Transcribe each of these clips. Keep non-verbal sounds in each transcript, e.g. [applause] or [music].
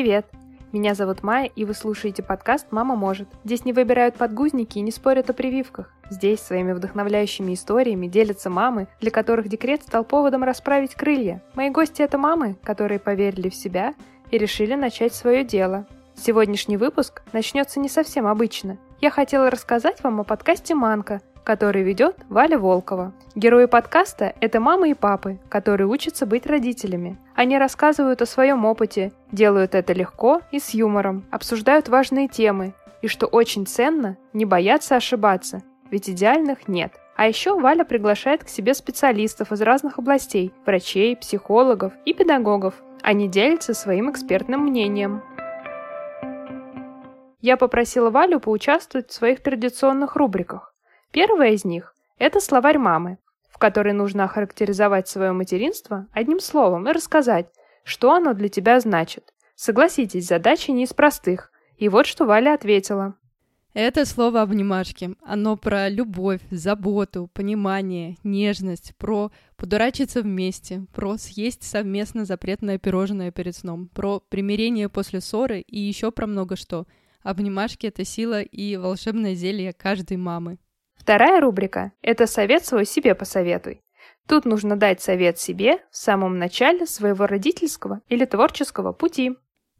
Привет! Меня зовут Майя, и вы слушаете подкаст «Мама может». Здесь не выбирают подгузники и не спорят о прививках. Здесь своими вдохновляющими историями делятся мамы, для которых декрет стал поводом расправить крылья. Мои гости — это мамы, которые поверили в себя и решили начать свое дело. Сегодняшний выпуск начнется не совсем обычно. Я хотела рассказать вам о подкасте «Манка», который ведет Валя Волкова. Герои подкаста – это мамы и папы, которые учатся быть родителями. Они рассказывают о своем опыте, делают это легко и с юмором, обсуждают важные темы. И что очень ценно, не боятся ошибаться, ведь идеальных нет. А еще Валя приглашает к себе специалистов из разных областей – врачей, психологов и педагогов. Они делятся своим экспертным мнением. Я попросила Валю поучаствовать в своих традиционных рубриках. Первая из них – это словарь мамы, в которой нужно охарактеризовать свое материнство одним словом и рассказать, что оно для тебя значит. Согласитесь, задача не из простых. И вот что Валя ответила. Это слово «обнимашки». Оно про любовь, заботу, понимание, нежность, про подурачиться вместе, про съесть совместно запретное пирожное перед сном, про примирение после ссоры и еще про много что. Обнимашки — это сила и волшебное зелье каждой мамы. Вторая рубрика – это совет свой себе посоветуй. Тут нужно дать совет себе в самом начале своего родительского или творческого пути.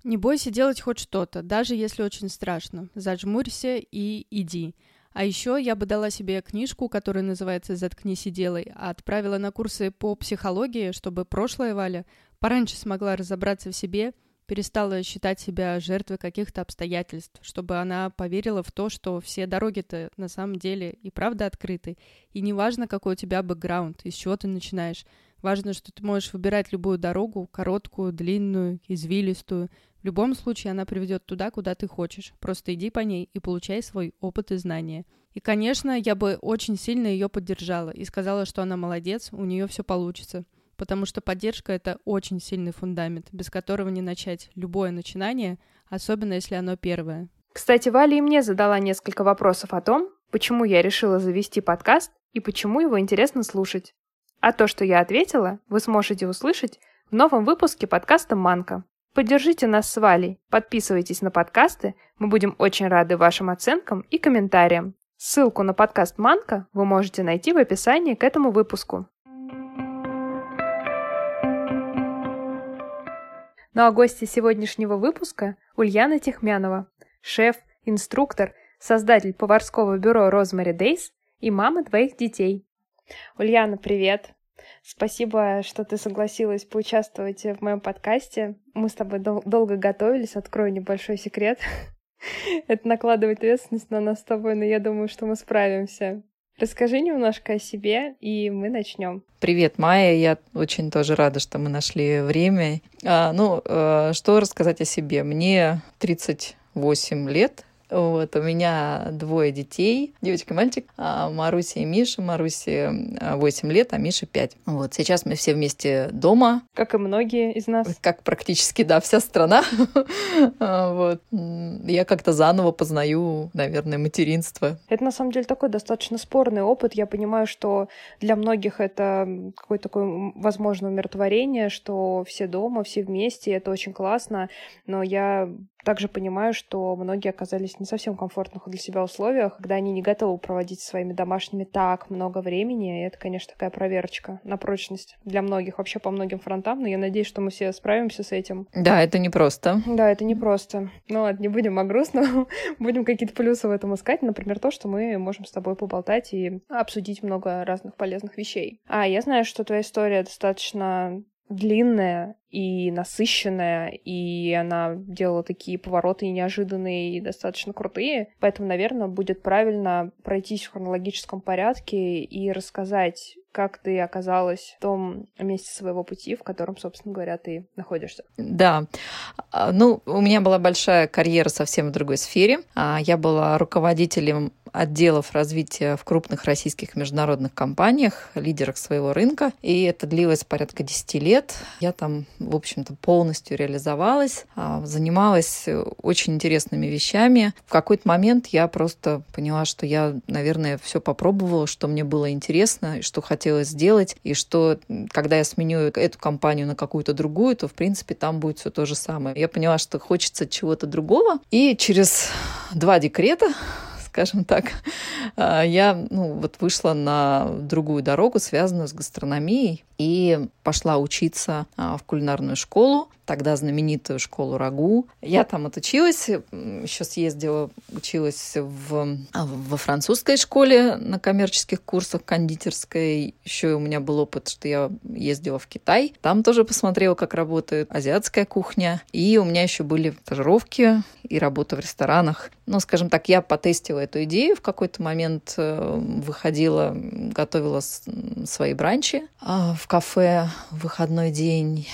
Не бойся делать хоть что-то, даже если очень страшно. Зажмурься и иди. А еще я бы дала себе книжку, которая называется «Заткнись и делай», а отправила на курсы по психологии, чтобы прошлая Валя пораньше смогла разобраться в себе – перестала считать себя жертвой каких-то обстоятельств, чтобы она поверила в то, что все дороги-то на самом деле и правда открыты. И не важно, какой у тебя бэкграунд, из чего ты начинаешь. Важно, что ты можешь выбирать любую дорогу, короткую, длинную, извилистую. В любом случае она приведет туда, куда ты хочешь. Просто иди по ней и получай свой опыт и знания. И, конечно, я бы очень сильно ее поддержала и сказала, что она молодец, у нее все получится потому что поддержка — это очень сильный фундамент, без которого не начать любое начинание, особенно если оно первое. Кстати, Валя и мне задала несколько вопросов о том, почему я решила завести подкаст и почему его интересно слушать. А то, что я ответила, вы сможете услышать в новом выпуске подкаста «Манка». Поддержите нас с Валей, подписывайтесь на подкасты, мы будем очень рады вашим оценкам и комментариям. Ссылку на подкаст «Манка» вы можете найти в описании к этому выпуску. Ну а гости сегодняшнего выпуска – Ульяна Техмянова, шеф, инструктор, создатель поварского бюро Rosemary Days и мама двоих детей. Ульяна, привет! Спасибо, что ты согласилась поучаствовать в моем подкасте. Мы с тобой дол- долго готовились, открою небольшой секрет. [laughs] Это накладывает ответственность на нас с тобой, но я думаю, что мы справимся. Расскажи немножко о себе, и мы начнем. Привет, Майя. Я очень тоже рада, что мы нашли время. А, ну, э, что рассказать о себе? Мне 38 лет. Вот, у меня двое детей, девочка и мальчик, а, Маруся и Миша. Марусе 8 лет, а Мише 5. Вот, сейчас мы все вместе дома. Как и многие из нас. Как практически, да, вся страна. [laughs] А, вот. Я как-то заново познаю, наверное, материнство. Это, на самом деле, такой достаточно спорный опыт. Я понимаю, что для многих это какое-то такое, возможно, умиротворение, что все дома, все вместе, это очень классно. Но я также понимаю, что многие оказались не совсем комфортных для себя условиях, когда они не готовы проводить своими домашними так много времени. И это, конечно, такая проверочка на прочность для многих, вообще по многим фронтам. Но я надеюсь, что мы все справимся с этим. Да, это непросто. Да, это непросто. Ну ладно, не будем о грустном. [laughs] будем какие-то плюсы в этом искать. Например, то, что мы можем с тобой поболтать и обсудить много разных полезных вещей. А я знаю, что твоя история достаточно длинная и насыщенная, и она делала такие повороты неожиданные и достаточно крутые. Поэтому, наверное, будет правильно пройтись в хронологическом порядке и рассказать, как ты оказалась в том месте своего пути, в котором, собственно говоря, ты находишься. Да. А, ну, у меня была большая карьера совсем в другой сфере. А, я была руководителем отделов развития в крупных российских международных компаниях, лидерах своего рынка. И это длилось порядка 10 лет. Я там в общем-то, полностью реализовалась, а, занималась очень интересными вещами. В какой-то момент я просто поняла, что я, наверное, все попробовала, что мне было интересно, что хотелось сделать, и что когда я сменю эту компанию на какую-то другую, то, в принципе, там будет все то же самое. Я поняла, что хочется чего-то другого, и через два декрета скажем так, а, я ну, вот вышла на другую дорогу, связанную с гастрономией, и пошла учиться а, в кулинарную школу тогда знаменитую школу Рагу. Я там отучилась, еще съездила, училась в, а, во французской школе на коммерческих курсах кондитерской. Еще у меня был опыт, что я ездила в Китай. Там тоже посмотрела, как работает азиатская кухня. И у меня еще были стажировки и работа в ресторанах. Ну, скажем так, я потестила эту идею. В какой-то момент э, выходила, готовила свои бранчи а, в кафе в выходной день,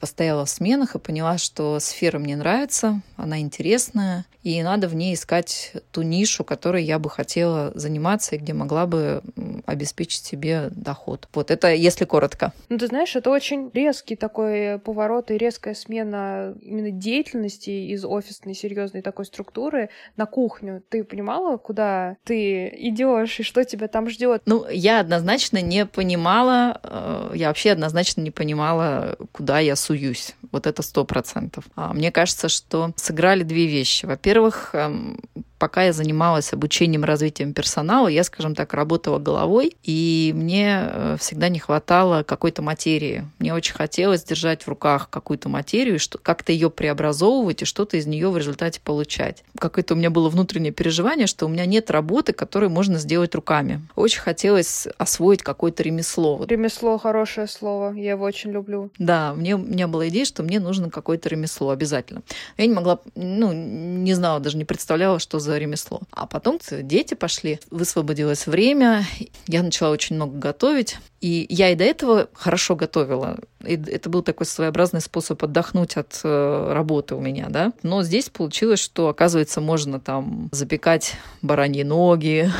постояла в смену регионах и поняла, что сфера мне нравится, она интересная, и надо в ней искать ту нишу, которой я бы хотела заниматься и где могла бы обеспечить себе доход. Вот это если коротко. Ну, ты знаешь, это очень резкий такой поворот и резкая смена именно деятельности из офисной серьезной такой структуры на кухню. Ты понимала, куда ты идешь и что тебя там ждет? Ну, я однозначно не понимала, э, я вообще однозначно не понимала, куда я суюсь. Вот это сто процентов. А мне кажется, что сыграли две вещи. Во-первых, эм, пока я занималась обучением, развитием персонала, я, скажем так, работала головой, и мне э, всегда не хватало какой-то материи. Мне очень хотелось держать в руках какую-то материю, как-то ее преобразовывать и что-то из нее в результате получать. Какое-то у меня было внутреннее переживание, что у меня нет работы, которую можно сделать руками. Очень хотелось освоить какое-то ремесло. Ремесло хорошее слово, я его очень люблю. Да, мне, у меня была идея, что мне нужно какое-то ремесло обязательно. Я не могла, ну, не знала, даже не представляла, что за за ремесло. А потом дети пошли, высвободилось время, я начала очень много готовить. И я и до этого хорошо готовила. И это был такой своеобразный способ отдохнуть от э, работы у меня, да. Но здесь получилось, что, оказывается, можно там запекать бараньи ноги,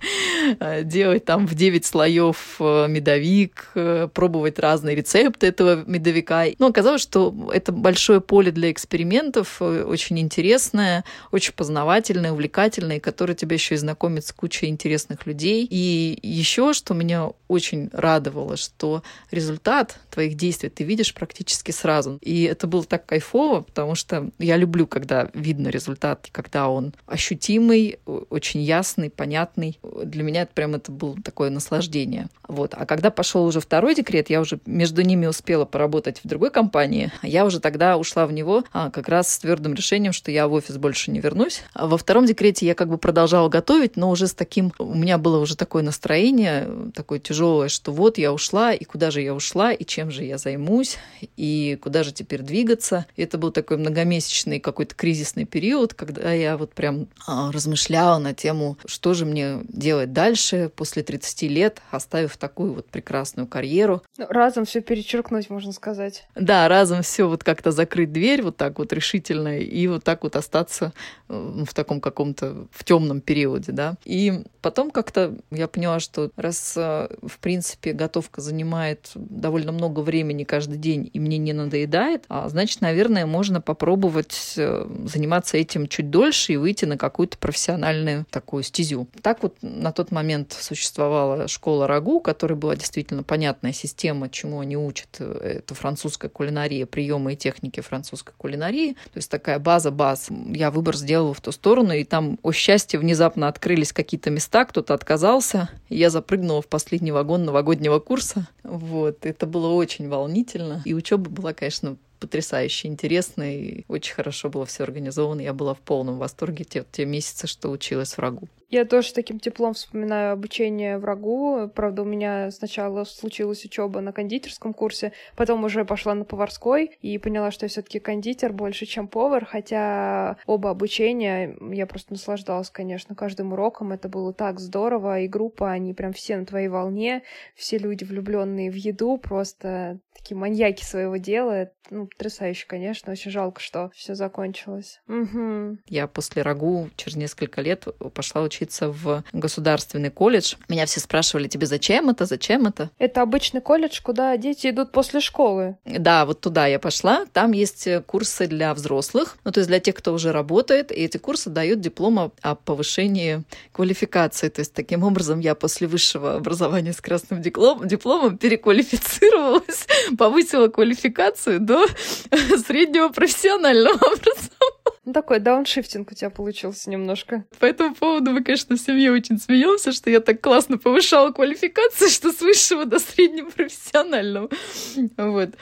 [laughs] делать там в 9 слоев э, медовик, э, пробовать разные рецепты этого медовика. Но оказалось, что это большое поле для экспериментов, очень интересное, очень познавательное, увлекательное, которое тебя еще и знакомит с кучей интересных людей. И еще, что меня очень радовало, что результат твоих действий ты видишь практически сразу. И это было так кайфово, потому что я люблю, когда видно результат, когда он ощутимый, очень ясный, понятный. Для меня это прям это было такое наслаждение. Вот. А когда пошел уже второй декрет, я уже между ними успела поработать в другой компании. Я уже тогда ушла в него а, как раз с твердым решением, что я в офис больше не вернусь. А во втором декрете я как бы продолжала готовить, но уже с таким... У меня было уже такое настроение, такое тяжелое, что вот я ушла, и куда же я ушла, и чем же я займусь, и куда же теперь двигаться. И это был такой многомесячный какой-то кризисный период, когда я вот прям а, размышляла на тему, что же мне делать дальше после 30 лет, оставив такую вот прекрасную карьеру. Ну, разом все перечеркнуть, можно сказать. Да, разом все вот как-то закрыть дверь вот так вот решительно и вот так вот остаться в таком каком-то в темном периоде, да. И потом как-то я поняла, что раз э, в принципе принципе, готовка занимает довольно много времени каждый день, и мне не надоедает, а, значит, наверное, можно попробовать э, заниматься этим чуть дольше и выйти на какую-то профессиональную такую стезю. Так вот на тот момент существовала школа Рагу, которая была действительно понятная система, чему они учат. Это французская кулинария, приемы и техники французской кулинарии. То есть такая база баз. Я выбор сделала в ту сторону, и там, о счастье, внезапно открылись какие-то места, кто-то отказался. И я запрыгнула в последний вагон на новогоднего курса. Вот, это было очень волнительно. И учеба была, конечно, потрясающе интересно и очень хорошо было все организовано. Я была в полном восторге те, те месяцы, что училась в РАГУ. Я тоже таким теплом вспоминаю обучение врагу. Правда, у меня сначала случилась учеба на кондитерском курсе, потом уже пошла на поварской и поняла, что я все-таки кондитер больше, чем повар, хотя оба обучения я просто наслаждалась, конечно, каждым уроком. Это было так здорово, и группа, они прям все на твоей волне, все люди влюбленные в еду, просто такие маньяки своего дела. Ну, потрясающе, конечно. Очень жалко, что все закончилось. Угу. Я после рагу через несколько лет пошла учиться учиться в государственный колледж. Меня все спрашивали, тебе зачем это, зачем это? Это обычный колледж, куда дети идут после школы. Да, вот туда я пошла. Там есть курсы для взрослых, ну то есть для тех, кто уже работает, и эти курсы дают диплом о повышении квалификации. То есть таким образом я после высшего образования с красным диплом, дипломом переквалифицировалась, [laughs] повысила квалификацию до [laughs] среднего профессионального [laughs] образования. Ну, такой дауншифтинг у тебя получился немножко. По этому поводу мы, конечно, в семье очень смеемся, что я так классно повышала квалификацию, [laughs] что с высшего до среднего профессионального. Вот,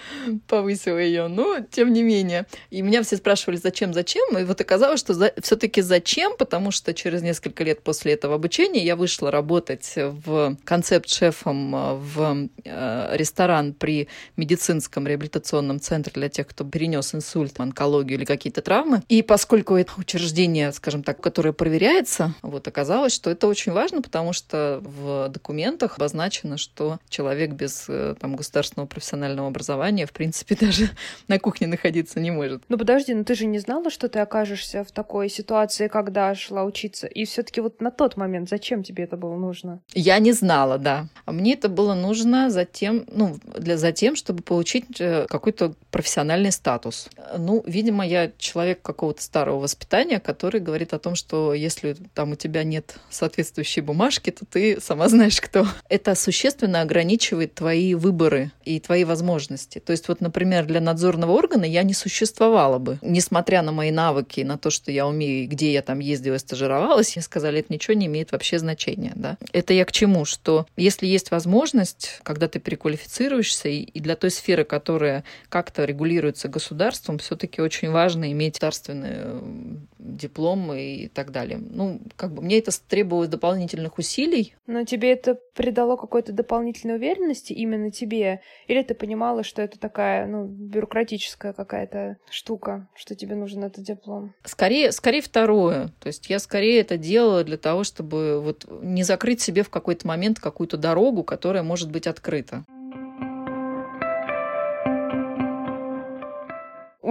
повысила ее. Но, тем не менее. И меня все спрашивали, зачем, зачем? И вот оказалось, что за... все-таки зачем, потому что через несколько лет после этого обучения я вышла работать в концепт-шефом в э, ресторан при медицинском реабилитационном центре для тех, кто перенес инсульт, онкологию или какие-то травмы. И по поскольку это учреждение, скажем так, которое проверяется, вот оказалось, что это очень важно, потому что в документах обозначено, что человек без э, там, государственного профессионального образования, в принципе, [laughs] даже на кухне находиться не может. Ну подожди, ну ты же не знала, что ты окажешься в такой ситуации, когда шла учиться? И все-таки вот на тот момент зачем тебе это было нужно? Я не знала, да. А мне это было нужно затем, ну, для затем, чтобы получить э, какой-то профессиональный статус. Ну, видимо, я человек какого-то старого воспитания, который говорит о том, что если там у тебя нет соответствующей бумажки, то ты сама знаешь кто. Это существенно ограничивает твои выборы и твои возможности. То есть вот, например, для надзорного органа я не существовала бы. Несмотря на мои навыки, на то, что я умею, где я там ездила, стажировалась, мне сказали, это ничего не имеет вообще значения. Да? Это я к чему? Что если есть возможность, когда ты переквалифицируешься, и для той сферы, которая как-то регулируется государством, все-таки очень важно иметь государственное диплом и так далее. Ну, как бы мне это требовалось дополнительных усилий. Но тебе это придало какой-то дополнительной уверенности именно тебе? Или ты понимала, что это такая, ну, бюрократическая какая-то штука, что тебе нужен этот диплом? Скорее, скорее второе. То есть я скорее это делала для того, чтобы вот не закрыть себе в какой-то момент какую-то дорогу, которая может быть открыта.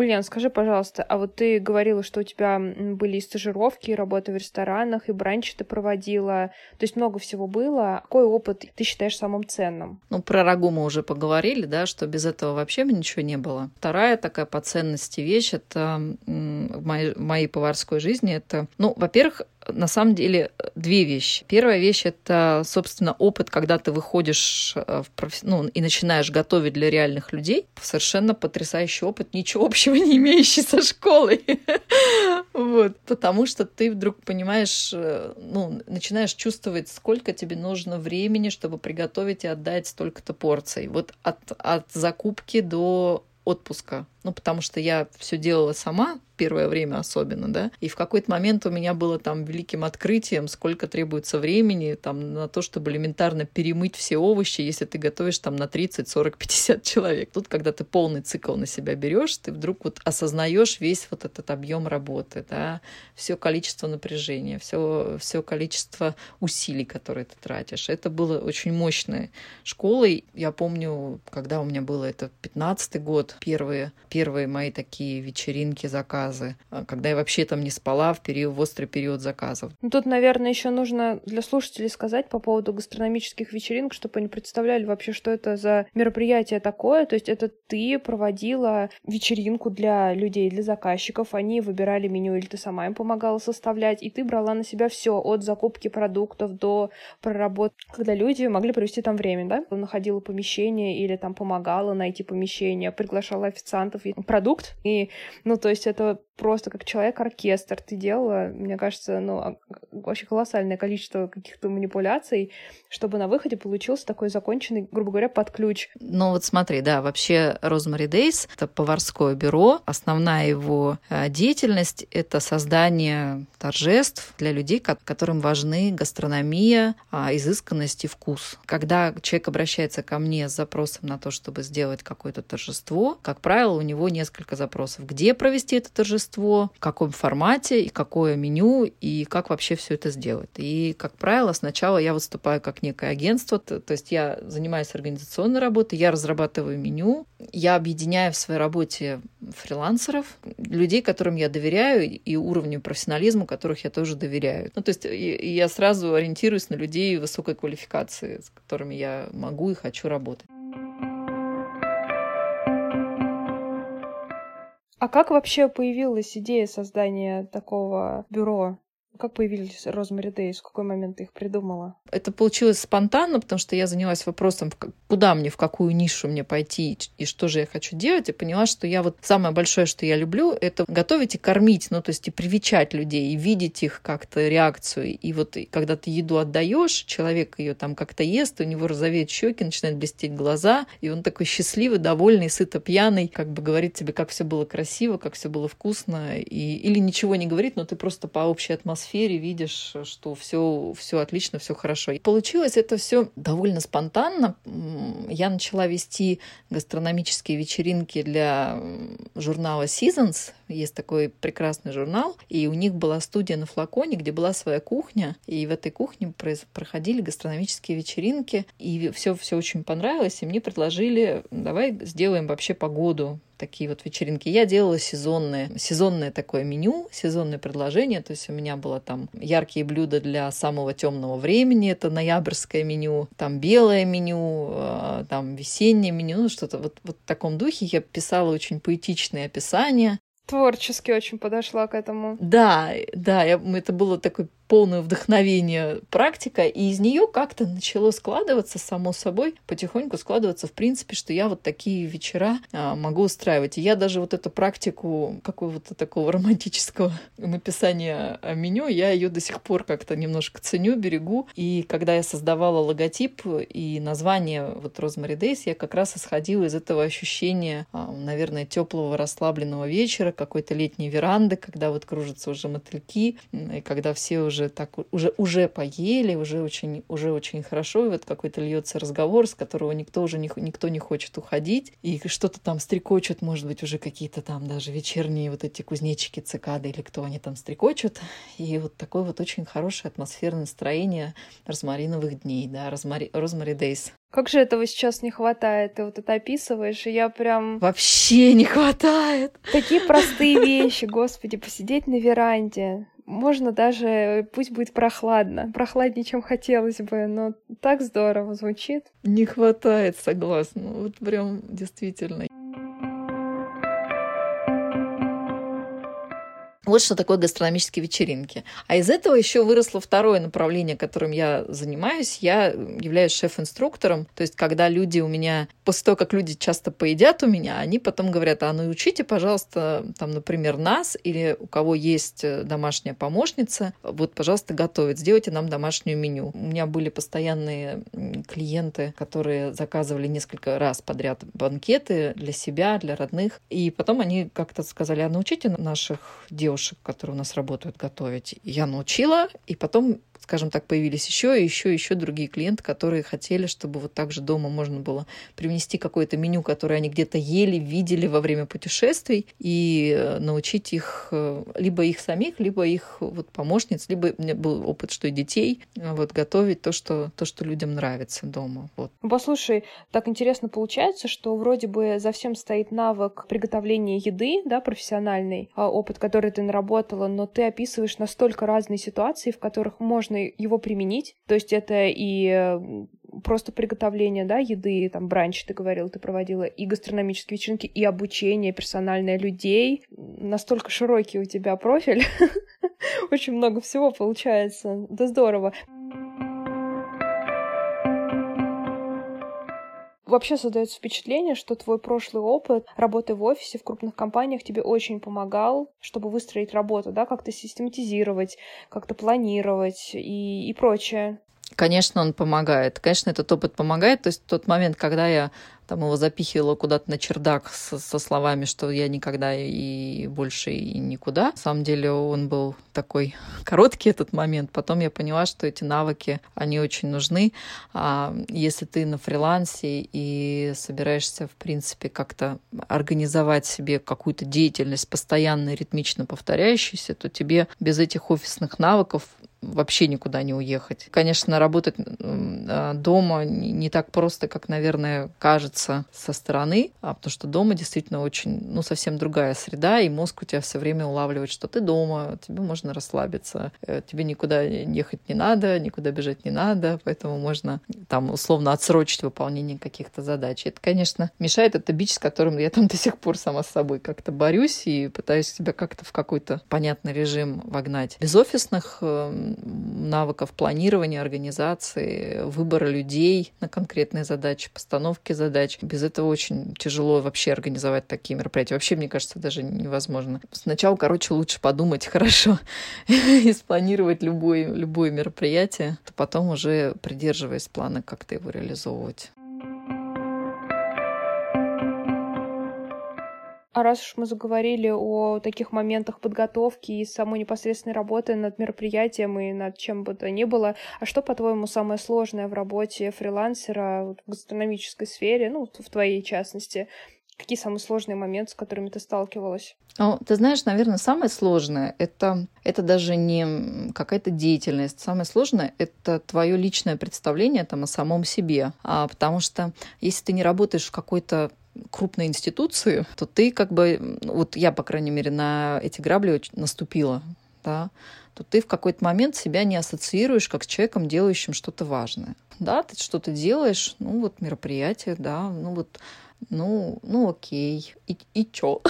Ульян, скажи, пожалуйста, а вот ты говорила, что у тебя были и стажировки, и работа в ресторанах, и бранчи ты проводила, то есть много всего было. Какой опыт ты считаешь самым ценным? Ну, про рагу мы уже поговорили, да, что без этого вообще ничего не было. Вторая такая по ценности вещь, это в моей, в моей поварской жизни, это, ну, во-первых, на самом деле две вещи. Первая вещь это, собственно, опыт, когда ты выходишь э, в профи... ну, и начинаешь готовить для реальных людей. Совершенно потрясающий опыт, ничего общего не имеющий со школой. [laughs] Вот. Потому что ты вдруг понимаешь, э, ну, начинаешь чувствовать, сколько тебе нужно времени, чтобы приготовить и отдать столько-то порций. Вот от, от закупки до отпуска. Ну, потому что я все делала сама, первое время особенно, да. И в какой-то момент у меня было там великим открытием, сколько требуется времени там на то, чтобы элементарно перемыть все овощи, если ты готовишь там на 30, 40, 50 человек. Тут, когда ты полный цикл на себя берешь, ты вдруг вот осознаешь весь вот этот объем работы, да, все количество напряжения, все, все количество усилий, которые ты тратишь. Это было очень мощной школой. Я помню, когда у меня было это 15 год, первые, первые мои такие вечеринки, заказы а, когда я вообще там не спала в период, в острый период заказов. Ну, тут, наверное, еще нужно для слушателей сказать по поводу гастрономических вечеринок, чтобы они представляли вообще, что это за мероприятие такое. То есть это ты проводила вечеринку для людей, для заказчиков, они выбирали меню, или ты сама им помогала составлять, и ты брала на себя все от закупки продуктов до проработки, когда люди могли провести там время, да? Находила помещение или там помогала найти помещение, приглашала официантов продукт. И, ну, то есть это просто как человек-оркестр ты делала, мне кажется, ну, а, вообще колоссальное количество каких-то манипуляций, чтобы на выходе получился такой законченный, грубо говоря, под ключ. Ну вот смотри, да, вообще Rosemary Days — это поварское бюро. Основная его э, деятельность — это создание торжеств для людей, которым важны гастрономия, а, изысканность и вкус. Когда человек обращается ко мне с запросом на то, чтобы сделать какое-то торжество, как правило, у него него несколько запросов. Где провести это торжество, в каком формате, и какое меню, и как вообще все это сделать. И, как правило, сначала я выступаю как некое агентство, то, то есть я занимаюсь организационной работой, я разрабатываю меню, я объединяю в своей работе фрилансеров, людей, которым я доверяю, и уровню профессионализма, которых я тоже доверяю. Ну, то есть я сразу ориентируюсь на людей высокой квалификации, с которыми я могу и хочу работать. А как вообще появилась идея создания такого бюро? Как появились Розмари Дейс? В какой момент ты их придумала? Это получилось спонтанно, потому что я занялась вопросом, куда мне, в какую нишу мне пойти и что же я хочу делать, и поняла, что я вот самое большое, что я люблю, это готовить и кормить, ну то есть и привечать людей, и видеть их как-то реакцию. И вот когда ты еду отдаешь, человек ее там как-то ест, у него розовеют щеки, начинают блестеть глаза, и он такой счастливый, довольный, сыто пьяный, как бы говорит тебе, как все было красиво, как все было вкусно, и, или ничего не говорит, но ты просто по общей атмосфере атмосфере видишь, что все, все отлично, все хорошо. И получилось это все довольно спонтанно. Я начала вести гастрономические вечеринки для журнала Seasons. Есть такой прекрасный журнал. И у них была студия на флаконе, где была своя кухня. И в этой кухне проходили гастрономические вечеринки. И все, все очень понравилось. И мне предложили, давай сделаем вообще погоду такие вот вечеринки. Я делала сезонные, сезонное такое меню, сезонное предложение. То есть у меня было там яркие блюда для самого темного времени, это ноябрьское меню, там белое меню, а, там весеннее меню, ну что-то вот, вот в таком духе. Я писала очень поэтичные описания. Творчески очень подошла к этому. Да, да, я, это было такой полное вдохновение практика, и из нее как-то начало складываться, само собой, потихоньку складываться, в принципе, что я вот такие вечера а, могу устраивать. И я даже вот эту практику какого-то такого романтического написания меню, я ее до сих пор как-то немножко ценю, берегу. И когда я создавала логотип и название вот Rosemary Days, я как раз исходила из этого ощущения, а, наверное, теплого расслабленного вечера, какой-то летней веранды, когда вот кружатся уже мотыльки, и когда все уже уже так уже уже поели, уже очень уже очень хорошо, и вот какой-то льется разговор, с которого никто уже не, никто не хочет уходить, и что-то там стрекочут, может быть, уже какие-то там даже вечерние вот эти кузнечики, цикады или кто они там стрекочут, и вот такое вот очень хорошее атмосферное настроение розмариновых дней, да, розмари, розмари дейс. Как же этого сейчас не хватает? Ты вот это описываешь, и я прям... Вообще не хватает. Такие простые вещи, господи, посидеть на веранде, можно даже, пусть будет прохладно, прохладнее, чем хотелось бы, но так здорово звучит. Не хватает, согласна. Вот прям действительно. Вот что такое гастрономические вечеринки. А из этого еще выросло второе направление, которым я занимаюсь. Я являюсь шеф-инструктором. То есть, когда люди у меня, после того, как люди часто поедят у меня, они потом говорят, а ну учите, пожалуйста, там, например, нас или у кого есть э, домашняя помощница, вот, пожалуйста, готовить, сделайте нам домашнее меню. У меня были постоянные клиенты, которые заказывали несколько раз подряд банкеты для себя, для родных. И потом они как-то сказали, а научите наших девушек девушек, которые у нас работают, готовить. Я научила, и потом скажем так, появились еще и еще и еще другие клиенты, которые хотели, чтобы вот так же дома можно было привнести какое-то меню, которое они где-то ели, видели во время путешествий, и э, научить их, э, либо их самих, либо их вот помощниц, либо у меня был опыт, что и детей, вот готовить то, что, то, что людям нравится дома. Вот. Ну, послушай, так интересно получается, что вроде бы за всем стоит навык приготовления еды, да, профессиональный, а опыт, который ты наработала, но ты описываешь настолько разные ситуации, в которых можно можно его применить. То есть это и просто приготовление, да, еды, там, бранч, ты говорил, ты проводила, и гастрономические вечеринки, и обучение персональное людей. Настолько широкий у тебя профиль. [laughs] Очень много всего получается. Да здорово. Вообще создается впечатление, что твой прошлый опыт работы в офисе в крупных компаниях тебе очень помогал, чтобы выстроить работу, да, как-то систематизировать, как-то планировать и, и прочее. Конечно, он помогает. Конечно, этот опыт помогает. То есть тот момент, когда я там его запихивала куда-то на чердак со, со словами, что я никогда и больше и никуда. На самом деле он был такой [laughs] короткий этот момент. Потом я поняла, что эти навыки, они очень нужны. А если ты на фрилансе и собираешься, в принципе, как-то организовать себе какую-то деятельность постоянно, ритмично повторяющуюся, то тебе без этих офисных навыков вообще никуда не уехать. Конечно, работать а, дома не так просто, как, наверное, кажется со стороны, а потому что дома действительно очень, ну, совсем другая среда, и мозг у тебя все время улавливает, что ты дома, тебе можно расслабиться, э, тебе никуда ехать не надо, никуда бежать не надо, поэтому можно там условно отсрочить выполнение каких-то задач. Это, конечно, мешает, это бич, с которым я там до сих пор сама с собой как-то борюсь и пытаюсь себя как-то в какой-то понятный режим вогнать. Без офисных эм, навыков планирования, организации, выбора людей на конкретные задачи, постановки задач. Без этого очень тяжело вообще организовать такие мероприятия. Вообще, мне кажется, даже невозможно. Сначала, короче, лучше подумать [laughs] хорошо и спланировать любое, любое мероприятие, то потом уже придерживаясь плана, как-то его реализовывать. А раз уж мы заговорили о таких моментах подготовки и самой непосредственной работы над мероприятием и над чем бы то ни было, а что, по-твоему, самое сложное в работе фрилансера в гастрономической сфере, ну, в твоей частности? Какие самые сложные моменты, с которыми ты сталкивалась? Ну, ты знаешь, наверное, самое сложное это, это даже не какая-то деятельность. Самое сложное это твое личное представление там, о самом себе. А, потому что если ты не работаешь в какой-то крупной институции, то ты как бы, вот я, по крайней мере, на эти грабли наступила, да, то ты в какой-то момент себя не ассоциируешь как с человеком, делающим что-то важное. Да, ты что-то делаешь, ну вот мероприятие, да, ну вот ну, ну окей, и, и чё?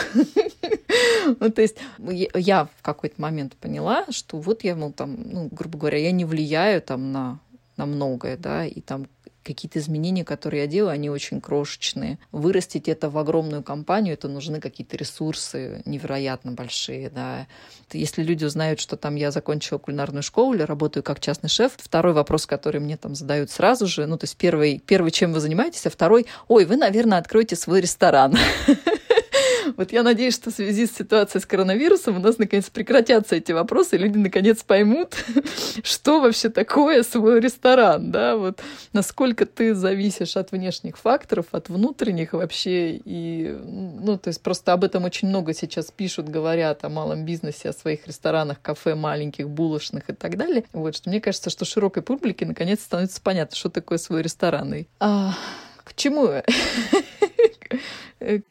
[laughs] ну, то есть я в какой-то момент поняла, что вот я, мол, там, ну, грубо говоря, я не влияю там на на многое, да, и там какие-то изменения, которые я делаю, они очень крошечные. Вырастить это в огромную компанию, это нужны какие-то ресурсы невероятно большие, да. Если люди узнают, что там я закончила кулинарную школу или работаю как частный шеф, второй вопрос, который мне там задают сразу же, ну, то есть первый, первый чем вы занимаетесь, а второй, ой, вы, наверное, откроете свой ресторан. [laughs] Вот я надеюсь, что в связи с ситуацией с коронавирусом у нас наконец прекратятся эти вопросы, и люди наконец поймут, [laughs] что вообще такое свой ресторан, да, вот насколько ты зависишь от внешних факторов, от внутренних вообще, и, ну, то есть просто об этом очень много сейчас пишут, говорят о малом бизнесе, о своих ресторанах, кафе маленьких, булочных и так далее. Вот, что мне кажется, что широкой публике наконец становится понятно, что такое свой ресторан. И, а, к чему? [laughs]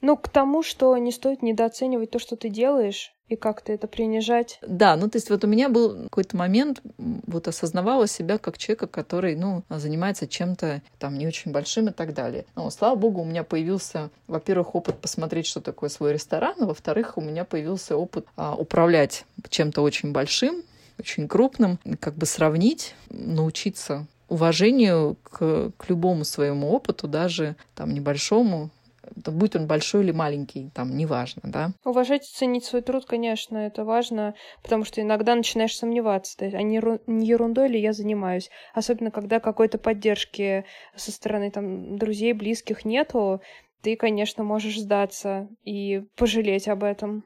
Ну, к тому, что не стоит недооценивать то, что ты делаешь, и как-то это принижать. Да, ну то есть вот у меня был какой-то момент, вот осознавала себя как человека, который, ну, занимается чем-то там не очень большим и так далее. Но, слава богу, у меня появился, во-первых, опыт посмотреть, что такое свой ресторан, а во-вторых, у меня появился опыт а, управлять чем-то очень большим, очень крупным, как бы сравнить, научиться уважению к, к любому своему опыту, даже там небольшому, будь он большой или маленький, там, неважно, да. Уважать и ценить свой труд, конечно, это важно, потому что иногда начинаешь сомневаться, то есть, а не, не ерундой ли я занимаюсь, особенно когда какой-то поддержки со стороны там друзей, близких нету, ты, конечно, можешь сдаться и пожалеть об этом.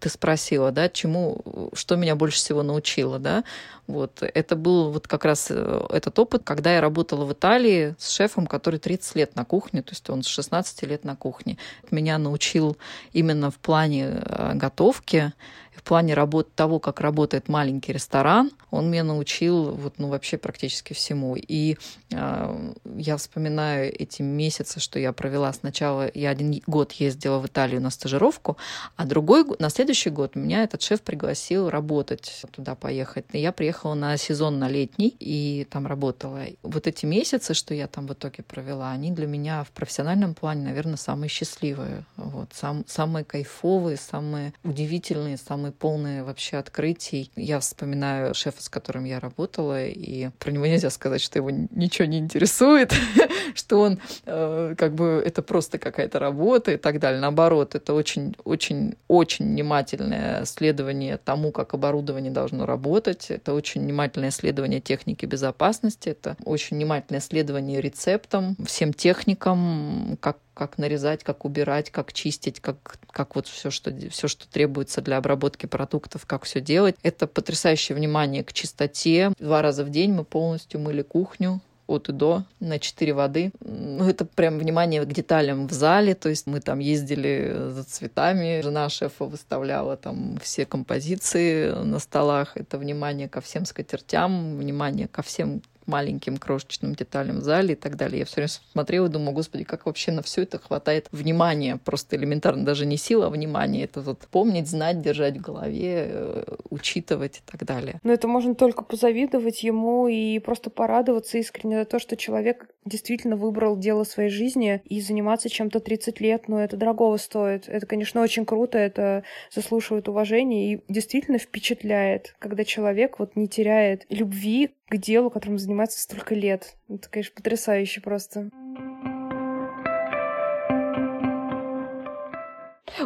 Ты спросила, да, чему, что меня больше всего научило, да, вот, это был вот как раз э, этот опыт, когда я работала в Италии с шефом, который 30 лет на кухне, то есть он с 16 лет на кухне. Меня научил именно в плане э, готовки, в плане работы того, как работает маленький ресторан, он меня научил вот, ну, вообще практически всему. И э, я вспоминаю эти месяцы, что я провела сначала, я один год ездила в Италию на стажировку, а другой, на следующий год меня этот шеф пригласил работать, туда поехать. И я приехала на сезон на летний и там работала. Вот эти месяцы, что я там в итоге провела, они для меня в профессиональном плане, наверное, самые счастливые. Вот, сам, самые кайфовые, самые удивительные, самые мы полные вообще открытий. Я вспоминаю шефа, с которым я работала, и про него нельзя сказать, что его ничего не интересует, [laughs] что он э, как бы это просто какая-то работа и так далее. Наоборот, это очень, очень, очень внимательное следование тому, как оборудование должно работать. Это очень внимательное следование техники безопасности. Это очень внимательное следование рецептам, всем техникам, как как нарезать, как убирать, как чистить, как, как вот все что, все, что требуется для обработки продуктов, как все делать. Это потрясающее внимание к чистоте. Два раза в день мы полностью мыли кухню, от и до на четыре воды. Ну, это прям внимание к деталям в зале, то есть мы там ездили за цветами, жена шефа выставляла там все композиции на столах, это внимание ко всем скатертям, внимание ко всем маленьким крошечным деталям в зале и так далее. Я все время смотрела и думаю, господи, как вообще на все это хватает внимания, просто элементарно, даже не сила, а внимание. Это вот помнить, знать, держать в голове, э, учитывать и так далее. Но это можно только позавидовать ему и просто порадоваться искренне за то, что человек действительно выбрал дело своей жизни и заниматься чем-то 30 лет, но это дорогого стоит. Это, конечно, очень круто, это заслуживает уважения и действительно впечатляет, когда человек вот не теряет любви к делу, которым занимается столько лет. Это, конечно, потрясающе просто.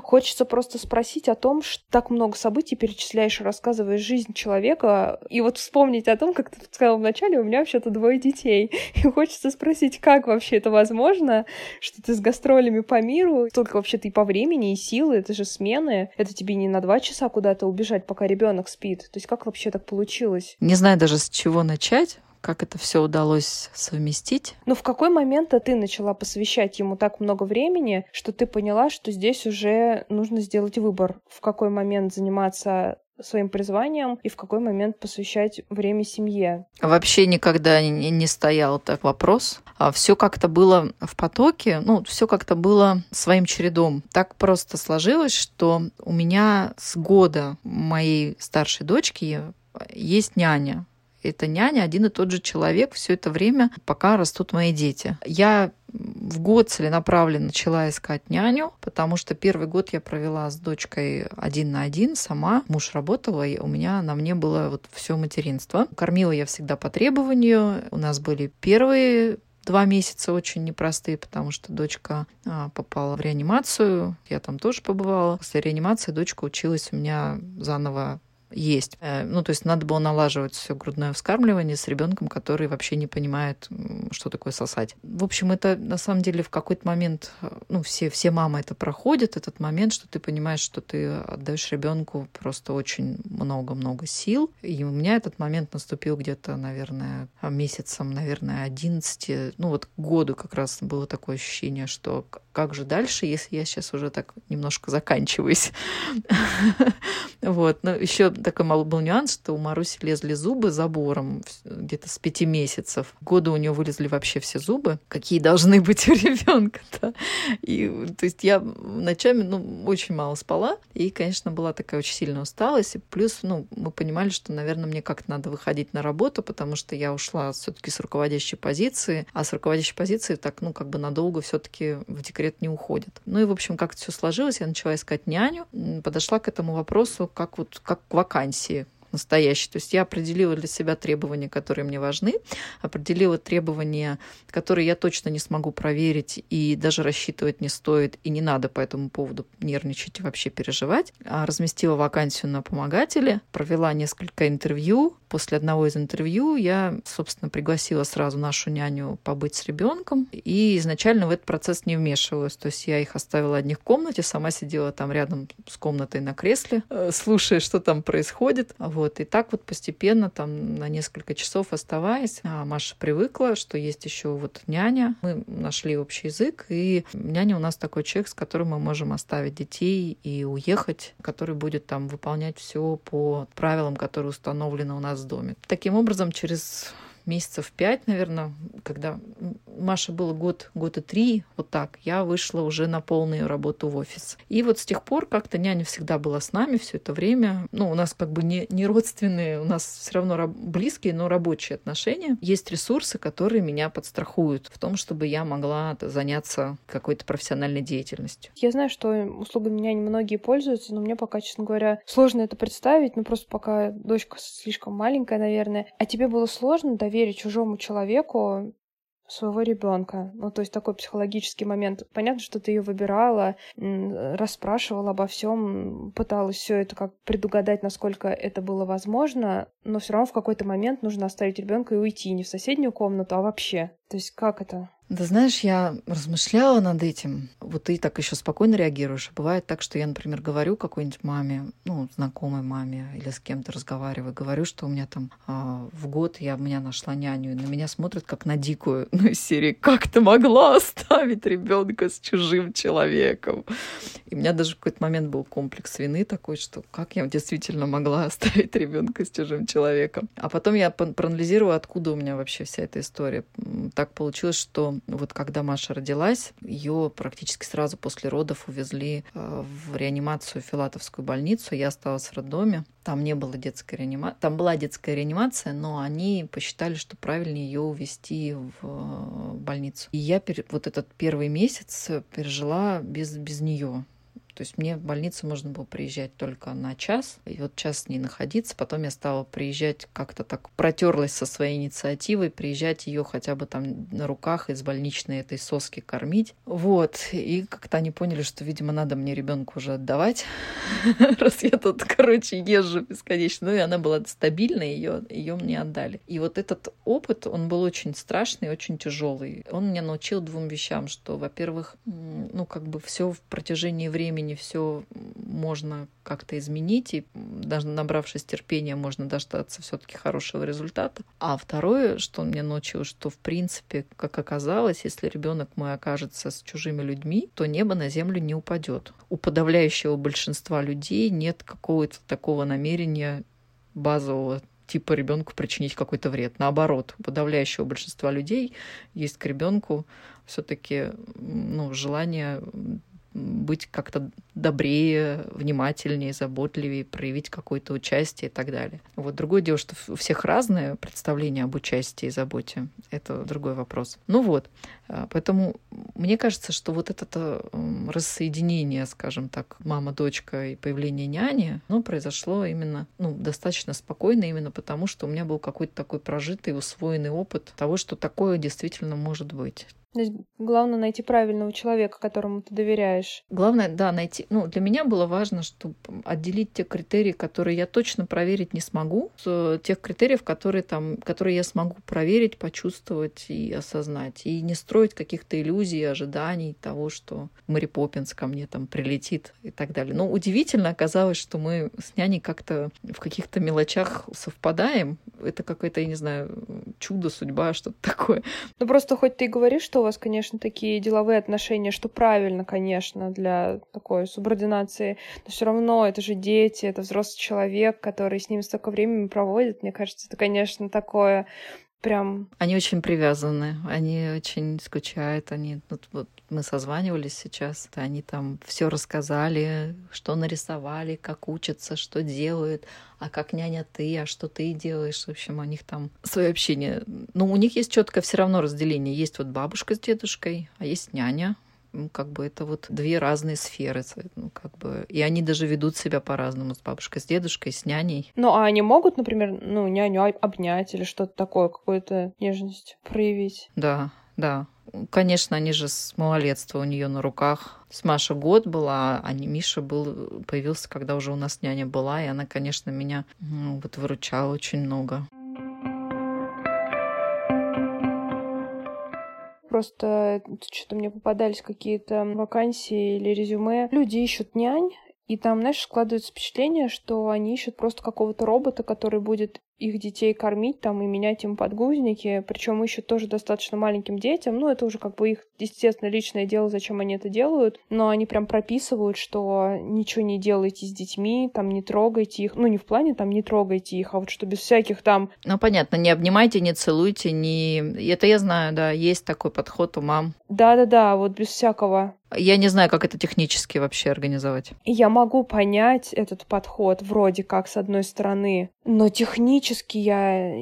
Хочется просто спросить о том, что так много событий перечисляешь и рассказываешь жизнь человека, и вот вспомнить о том, как ты сказал вначале, у меня вообще-то двое детей. [laughs] И хочется спросить, как вообще это возможно, что ты с гастролями по миру, только вообще-то и по времени, и силы, это же смены, это тебе не на два часа куда-то убежать, пока ребенок спит. То есть как вообще так получилось? Не знаю даже с чего начать как это все удалось совместить. Ну, в какой момент ты начала посвящать ему так много времени, что ты поняла, что здесь уже нужно сделать выбор, в какой момент заниматься своим призванием и в какой момент посвящать время семье. Вообще никогда не, не стоял так вопрос. А все как-то было в потоке, ну, все как-то было своим чередом. Так просто сложилось, что у меня с года моей старшей дочки есть няня это няня, один и тот же человек все это время, пока растут мои дети. Я в год целенаправленно начала искать няню, потому что первый год я провела с дочкой один на один сама. Муж работал, и у меня на мне было вот все материнство. Кормила я всегда по требованию. У нас были первые два месяца очень непростые, потому что дочка а, попала в реанимацию. Я там тоже побывала. После реанимации дочка училась у меня заново есть. Э, ну, то есть надо было налаживать все грудное вскармливание с ребенком, который вообще не понимает, что такое сосать. В общем, это на самом деле в какой-то момент, э, ну, все, все мамы это проходят, этот момент, что ты понимаешь, что ты отдаешь ребенку просто очень много-много сил. И у меня этот момент наступил где-то, наверное, месяцем, наверное, 11, ну, вот году как раз было такое ощущение, что как же дальше, если я сейчас уже так немножко заканчиваюсь. [laughs] Вот. Но еще такой был нюанс, что у Маруси лезли зубы забором где-то с пяти месяцев. Года у нее вылезли вообще все зубы, какие должны быть у ребенка. [laughs] Да? И, то есть я ночами ну, очень мало спала, и, конечно, была такая очень сильная усталость. И плюс ну, мы понимали, что, наверное, мне как-то надо выходить на работу, потому что я ушла все-таки с руководящей позиции, а с руководящей позиции так, ну, как бы надолго все-таки в декрет не уходит. Ну и, в общем, как все сложилось, я начала искать няню, подошла к этому вопросу как вот как к вакансии, настоящий. То есть я определила для себя требования, которые мне важны, определила требования, которые я точно не смогу проверить и даже рассчитывать не стоит, и не надо по этому поводу нервничать и вообще переживать. А разместила вакансию на помогателе, провела несколько интервью. После одного из интервью я, собственно, пригласила сразу нашу няню побыть с ребенком и изначально в этот процесс не вмешивалась. То есть я их оставила одних в комнате, сама сидела там рядом с комнатой на кресле, э, слушая, что там происходит. Вот вот. И так вот постепенно, там, на несколько часов оставаясь, а Маша привыкла, что есть еще вот няня. Мы нашли общий язык, и няня у нас такой человек, с которым мы можем оставить детей и уехать, который будет там выполнять все по правилам, которые установлены у нас в доме. Таким образом, через месяцев пять, наверное, когда Маша было год, год и три, вот так, я вышла уже на полную работу в офис. И вот с тех пор как-то няня всегда была с нами все это время. Ну, у нас как бы не, не родственные, у нас все равно близкие, но рабочие отношения. Есть ресурсы, которые меня подстрахуют в том, чтобы я могла заняться какой-то профессиональной деятельностью. Я знаю, что услугами няни многие пользуются, но мне пока, честно говоря, сложно это представить, ну просто пока дочка слишком маленькая, наверное. А тебе было сложно доверить чужому человеку своего ребенка. Ну, то есть такой психологический момент. Понятно, что ты ее выбирала, расспрашивала обо всем, пыталась все это как предугадать, насколько это было возможно, но все равно в какой-то момент нужно оставить ребенка и уйти не в соседнюю комнату, а вообще. То есть как это? Да знаешь, я размышляла над этим. Вот ты так еще спокойно реагируешь. Бывает так, что я, например, говорю какой-нибудь маме, ну, знакомой маме или с кем-то разговариваю, говорю, что у меня там э, в год я у меня нашла няню, и на меня смотрят как на дикую, [laughs] ну, из серии «Как ты могла оставить ребенка с чужим человеком?» И у меня даже в какой-то момент был комплекс вины такой, что как я действительно могла [laughs] оставить ребенка с чужим человеком. А потом я проанализировала, откуда у меня вообще вся эта история. Так получилось, что вот когда Маша родилась, ее практически сразу после родов увезли э, в реанимацию в Филатовскую больницу. Я осталась в роддоме. Там не было детской реанимации. Там была детская реанимация, но они посчитали, что правильнее ее увезти в э, больницу. И я вот этот первый месяц пережила без, без нее. То есть мне в больницу можно было приезжать только на час, и вот час с ней находиться. Потом я стала приезжать как-то так, протерлась со своей инициативой, приезжать ее хотя бы там на руках из больничной этой соски кормить. Вот. И как-то они поняли, что, видимо, надо мне ребенку уже отдавать, [laughs] раз я тут, короче, езжу бесконечно. Ну и она была стабильная, ее, ее мне отдали. И вот этот опыт, он был очень страшный, очень тяжелый. Он меня научил двум вещам, что, во-первых, ну, как бы все в протяжении времени времени все можно как-то изменить, и даже набравшись терпения, можно дождаться все-таки хорошего результата. А второе, что мне научил, что в принципе, как оказалось, если ребенок мой окажется с чужими людьми, то небо на землю не упадет. У подавляющего большинства людей нет какого-то такого намерения базового типа ребенку причинить какой-то вред. Наоборот, у подавляющего большинства людей есть к ребенку все-таки ну, желание быть как-то добрее, внимательнее, заботливее, проявить какое-то участие и так далее. Вот другое дело, что у всех разное представление об участии и заботе. Это другой вопрос. Ну вот, а, поэтому мне кажется, что вот это э, рассоединение, скажем так, мама-дочка и появление няни, ну, произошло именно, ну, достаточно спокойно, именно потому, что у меня был какой-то такой прожитый, усвоенный опыт того, что такое действительно может быть. Главное найти правильного человека, которому ты доверяешь. Главное, да, найти. Ну, для меня было важно, чтобы отделить те критерии, которые я точно проверить не смогу, с тех критериев, которые там, которые я смогу проверить, почувствовать и осознать. И не строить каких-то иллюзий, ожиданий того, что Мэри Поппинс ко мне там прилетит и так далее. Но удивительно оказалось, что мы с няней как-то в каких-то мелочах совпадаем. Это какое-то, я не знаю, чудо, судьба, что-то [laughs] такое. Ну просто хоть ты и говоришь, что вас, конечно, такие деловые отношения, что правильно, конечно, для такой субординации, но все равно это же дети, это взрослый человек, который с ними столько времени проводит. Мне кажется, это, конечно, такое прям... Они очень привязаны, они очень скучают, они... Вот, вот мы созванивались сейчас, они там все рассказали, что нарисовали, как учатся, что делают, а как няня ты, а что ты делаешь. В общем, у них там свое общение. Но у них есть четкое все равно разделение. Есть вот бабушка с дедушкой, а есть няня, как бы это вот две разные сферы, ну, как бы, и они даже ведут себя по-разному с бабушкой, с дедушкой, с няней. Ну, а они могут, например, ну, няню обнять или что-то такое, какую-то нежность проявить? Да, да. Конечно, они же с малолетства у нее на руках. С Машей год была, а не Миша был, появился, когда уже у нас няня была, и она, конечно, меня ну, вот выручала очень много. Просто что-то мне попадались какие-то вакансии или резюме. Люди ищут нянь, и там, знаешь, складывается впечатление, что они ищут просто какого-то робота, который будет их детей кормить там и менять им подгузники, причем еще тоже достаточно маленьким детям. Ну, это уже как бы их, естественно, личное дело, зачем они это делают. Но они прям прописывают, что ничего не делайте с детьми, там не трогайте их. Ну, не в плане там не трогайте их, а вот что без всяких там... Ну, понятно, не обнимайте, не целуйте, не... Это я знаю, да, есть такой подход у мам. Да-да-да, вот без всякого я не знаю, как это технически вообще организовать. Я могу понять этот подход вроде как с одной стороны, но технически я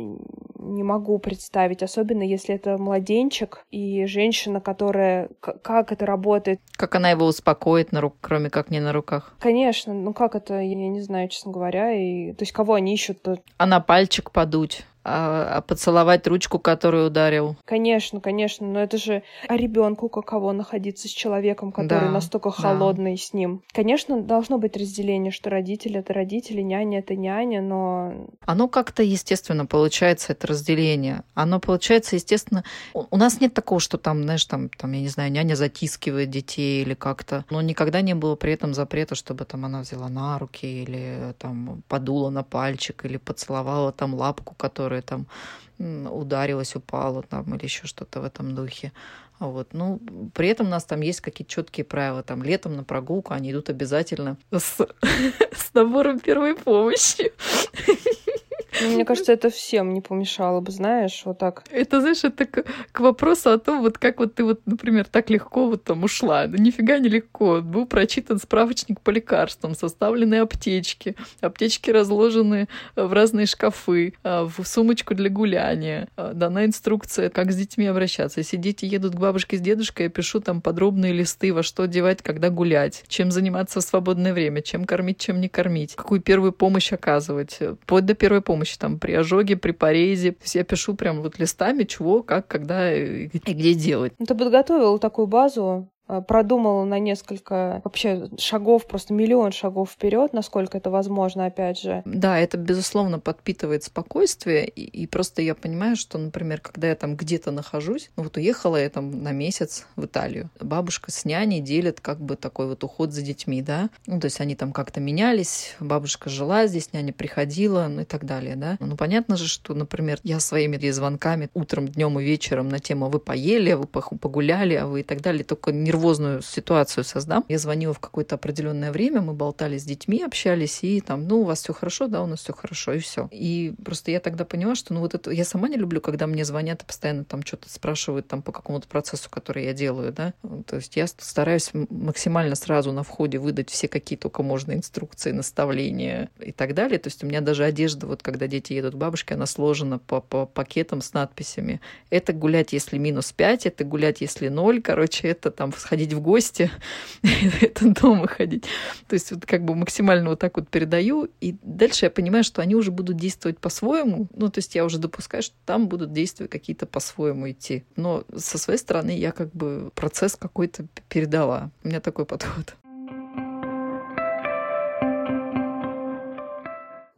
не могу представить, особенно если это младенчик и женщина, которая... Как это работает? Как она его успокоит, на рук, кроме как не на руках? Конечно, ну как это, я не знаю, честно говоря. И... То есть кого они ищут? -то? А на пальчик подуть? А, а поцеловать ручку, которую ударил. Конечно, конечно, но это же а ребенку каково находиться с человеком, который да, настолько холодный да. с ним. Конечно, должно быть разделение, что родители это родители, няня это няня, но... Оно как-то естественно получается, это разделение. Оно получается, естественно... У нас нет такого, что там, знаешь, там, там я не знаю, няня затискивает детей или как-то. Но никогда не было при этом запрета, чтобы там она взяла на руки или там подула на пальчик или поцеловала там лапку, которая которая там ударилась, упала там или еще что-то в этом духе. Вот. Ну, при этом у нас там есть какие-то четкие правила. Там летом на прогулку они идут обязательно с, [laughs] с набором первой помощи. Мне кажется, это всем не помешало бы, знаешь, вот так. Это, знаешь, это к, к вопросу о том, вот как вот ты вот, например, так легко вот там ушла. Да нифига не легко. Был прочитан справочник по лекарствам, составлены аптечки. Аптечки разложены в разные шкафы, а, в сумочку для гуляния. А, дана инструкция, как с детьми обращаться. Если дети едут к бабушке с дедушкой, я пишу там подробные листы, во что одевать, когда гулять, чем заниматься в свободное время, чем кормить, чем не кормить, какую первую помощь оказывать, вплоть до первой помощи помощь там при ожоге, при порезе. То есть я пишу прям вот листами, чего, как, когда и где делать. Ты подготовил такую базу, Э, продумал на несколько вообще шагов, просто миллион шагов вперед, насколько это возможно, опять же. Да, это, безусловно, подпитывает спокойствие, и, и просто я понимаю, что, например, когда я там где-то нахожусь, ну вот уехала я там на месяц в Италию, бабушка с няней делят как бы такой вот уход за детьми, да, ну то есть они там как-то менялись, бабушка жила здесь, няня приходила, ну и так далее, да. Ну понятно же, что, например, я своими звонками утром, днем и вечером на тему «вы поели, вы погуляли, а вы» и так далее, только нервово нервозную ситуацию создам. Я звонила в какое-то определенное время, мы болтали с детьми, общались, и там, ну, у вас все хорошо, да, у нас все хорошо, и все. И просто я тогда поняла, что, ну, вот это, я сама не люблю, когда мне звонят и постоянно там что-то спрашивают там по какому-то процессу, который я делаю, да. То есть я стараюсь максимально сразу на входе выдать все какие только можно инструкции, наставления и так далее. То есть у меня даже одежда, вот когда дети едут к бабушке, она сложена по, по пакетам с надписями. Это гулять, если минус 5, это гулять, если 0, короче, это там ходить в гости, [laughs] это дома ходить. То есть вот как бы максимально вот так вот передаю, и дальше я понимаю, что они уже будут действовать по-своему, ну то есть я уже допускаю, что там будут действия какие-то по-своему идти. Но со своей стороны я как бы процесс какой-то передала. У меня такой подход.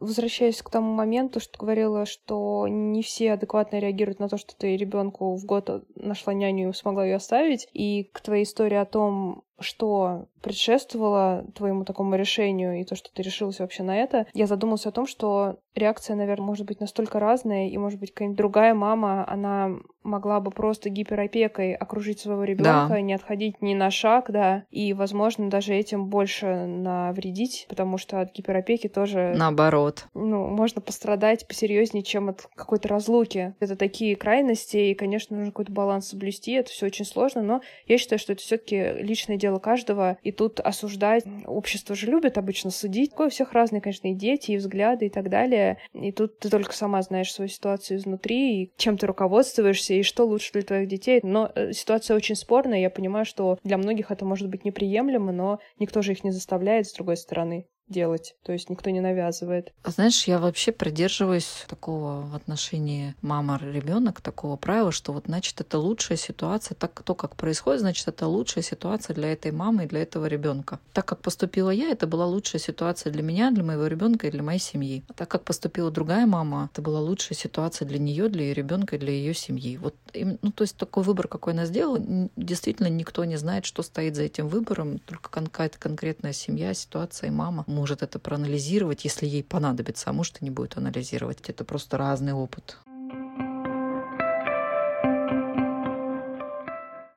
Возвращаясь к тому моменту, что ты говорила, что не все адекватно реагируют на то, что ты ребенку в год нашла няню и смогла ее оставить, и к твоей истории о том, что предшествовало твоему такому решению и то, что ты решилась вообще на это, я задумалась о том, что реакция, наверное, может быть настолько разная, и, может быть, какая-нибудь другая мама, она могла бы просто гиперопекой окружить своего ребенка, да. не отходить ни на шаг, да, и, возможно, даже этим больше навредить, потому что от гиперопеки тоже... Наоборот. Ну, можно пострадать посерьезнее, чем от какой-то разлуки. Это такие крайности, и, конечно, нужно какой-то баланс соблюсти, это все очень сложно, но я считаю, что это все таки личное дело каждого, и тут осуждать... Общество же любит обычно судить. У всех разные, конечно, и дети, и взгляды, и так далее. И тут ты только сама знаешь свою ситуацию изнутри, и чем ты руководствуешься, и что лучше для твоих детей. Но э, ситуация очень спорная, я понимаю, что для многих это может быть неприемлемо, но никто же их не заставляет, с другой стороны делать, то есть никто не навязывает. Знаешь, я вообще придерживаюсь такого в отношении мама-ребенок, такого правила, что вот значит это лучшая ситуация, так то, как происходит, значит это лучшая ситуация для этой мамы и для этого ребенка. Так как поступила я, это была лучшая ситуация для меня, для моего ребенка и для моей семьи. А так как поступила другая мама, это была лучшая ситуация для нее, для ее ребенка и для ее семьи. Вот, ну то есть такой выбор, какой она сделала, действительно никто не знает, что стоит за этим выбором, только какая-то конкретная семья, ситуация и мама может это проанализировать, если ей понадобится, а может и не будет анализировать. Это просто разный опыт.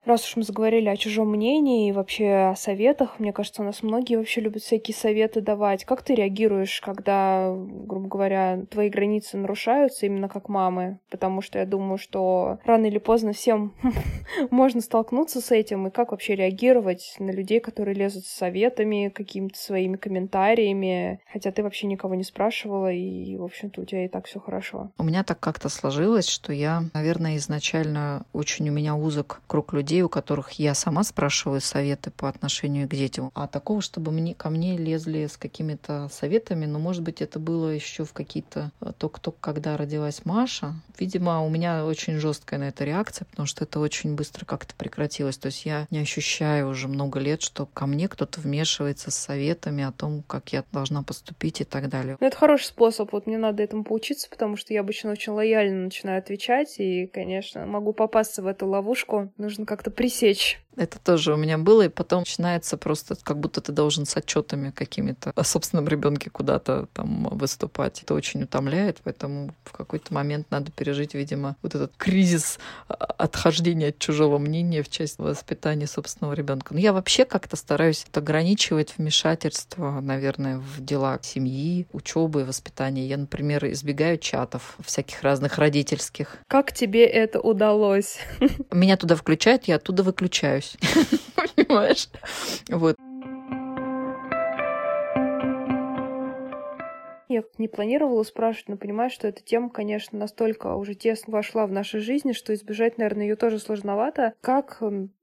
Раз уж мы заговорили о чужом мнении и вообще о советах, мне кажется, у нас многие вообще любят всякие советы давать. Как ты реагируешь, когда, грубо говоря, твои границы нарушаются именно как мамы? Потому что я думаю, что рано или поздно всем [laughs] можно столкнуться с этим. И как вообще реагировать на людей, которые лезут с советами, какими-то своими комментариями, хотя ты вообще никого не спрашивала, и, в общем-то, у тебя и так все хорошо. У меня так как-то сложилось, что я, наверное, изначально очень у меня узок круг людей, людей, у которых я сама спрашиваю советы по отношению к детям. А такого, чтобы мне, ко мне лезли с какими-то советами, ну, может быть, это было еще в какие-то... Э, только-только когда родилась Маша. Видимо, у меня очень жесткая на это реакция, потому что это очень быстро как-то прекратилось. То есть я не ощущаю уже много лет, что ко мне кто-то вмешивается с советами о том, как я должна поступить и так далее. Ну, это хороший способ. Вот мне надо этому поучиться, потому что я обычно очень лояльно начинаю отвечать, и, конечно, могу попасться в эту ловушку. Нужно как-то это пресечь. Это тоже у меня было, и потом начинается просто, как будто ты должен с отчетами какими-то о собственном ребенке куда-то там выступать. Это очень утомляет, поэтому в какой-то момент надо пережить, видимо, вот этот кризис а, отхождения от чужого мнения в части воспитания собственного ребенка. Но я вообще как-то стараюсь ограничивать вмешательство, наверное, в дела семьи, учебы, воспитания. Я, например, избегаю чатов всяких разных родительских. Как тебе это удалось? Меня туда включают, я оттуда выключаюсь. [laughs] Понимаешь? Вот. Я не планировала спрашивать, но понимаю, что эта тема, конечно, настолько уже тесно вошла в наши жизни, что избежать, наверное, ее тоже сложновато. Как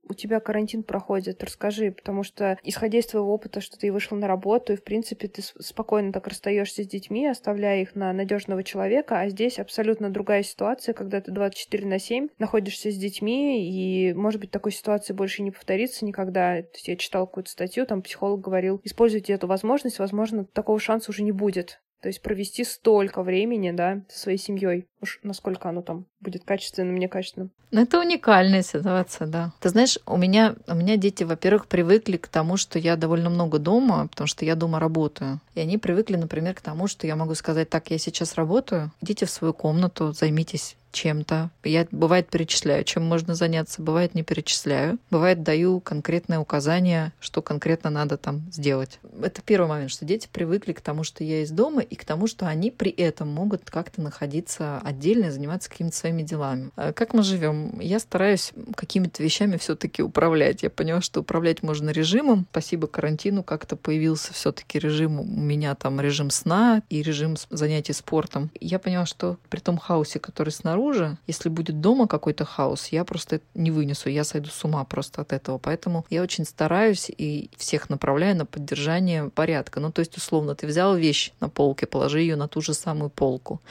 у тебя карантин проходит? Расскажи, потому что, исходя из твоего опыта, что ты вышла на работу, и, в принципе, ты спокойно так расстаешься с детьми, оставляя их на надежного человека, а здесь абсолютно другая ситуация, когда ты 24 на 7 находишься с детьми, и, может быть, такой ситуации больше не повторится никогда. То есть я читала какую-то статью, там психолог говорил, используйте эту возможность, возможно, такого шанса уже не будет. То есть провести столько времени, да, со своей семьей. Уж насколько оно там будет качественным, некачественным. Ну, это уникальная ситуация, да. Ты знаешь, у меня, у меня дети, во-первых, привыкли к тому, что я довольно много дома, потому что я дома работаю. И они привыкли, например, к тому, что я могу сказать, так, я сейчас работаю, идите в свою комнату, займитесь чем-то. Я, бывает, перечисляю, чем можно заняться, бывает, не перечисляю. Бывает, даю конкретное указание, что конкретно надо там сделать. Это первый момент, что дети привыкли к тому, что я из дома, и к тому, что они при этом могут как-то находиться отдельно и заниматься какими-то своими делами. А как мы живем? Я стараюсь какими-то вещами все-таки управлять. Я поняла, что управлять можно режимом. Спасибо карантину как-то появился все-таки режим. У меня там режим сна и режим занятий спортом. Я поняла, что при том хаосе, который снаружи, снаружи, если будет дома какой-то хаос, я просто не вынесу, я сойду с ума просто от этого. Поэтому я очень стараюсь и всех направляю на поддержание порядка. Ну, то есть, условно, ты взял вещь на полке, положи ее на ту же самую полку.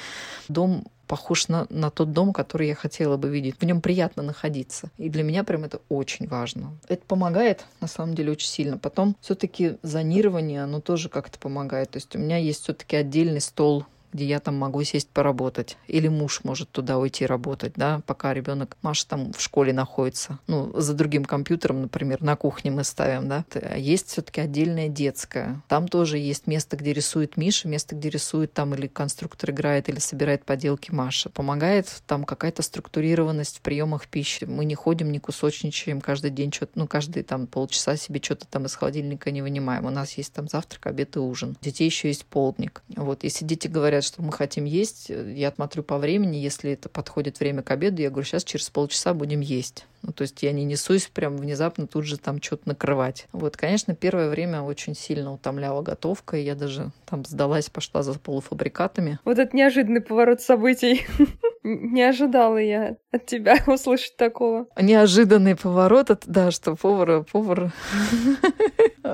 Дом похож на, на тот дом, который я хотела бы видеть. В нем приятно находиться. И для меня прям это очень важно. Это помогает, на самом деле, очень сильно. Потом все-таки зонирование, оно тоже как-то помогает. То есть у меня есть все-таки отдельный стол где я там могу сесть поработать. Или муж может туда уйти работать, да, пока ребенок Маша там в школе находится. Ну, за другим компьютером, например, на кухне мы ставим, да. Есть все-таки отдельная детская. Там тоже есть место, где рисует Миша, место, где рисует там или конструктор играет, или собирает поделки Маша. Помогает там какая-то структурированность в приемах пищи. Мы не ходим, не кусочничаем каждый день что-то, ну, каждые там полчаса себе что-то там из холодильника не вынимаем. У нас есть там завтрак, обед и ужин. У детей еще есть полдник. Вот, если дети говорят, что мы хотим есть, я смотрю по времени, если это подходит время к обеду, я говорю, сейчас через полчаса будем есть. Ну, то есть я не несусь прям внезапно тут же там что-то накрывать. Вот, конечно, первое время очень сильно утомляла готовка, и я даже там сдалась, пошла за полуфабрикатами. Вот это неожиданный поворот событий. [laughs] Не ожидала я от тебя [laughs] услышать такого. Неожиданный поворот, да, что повар, повар... [laughs]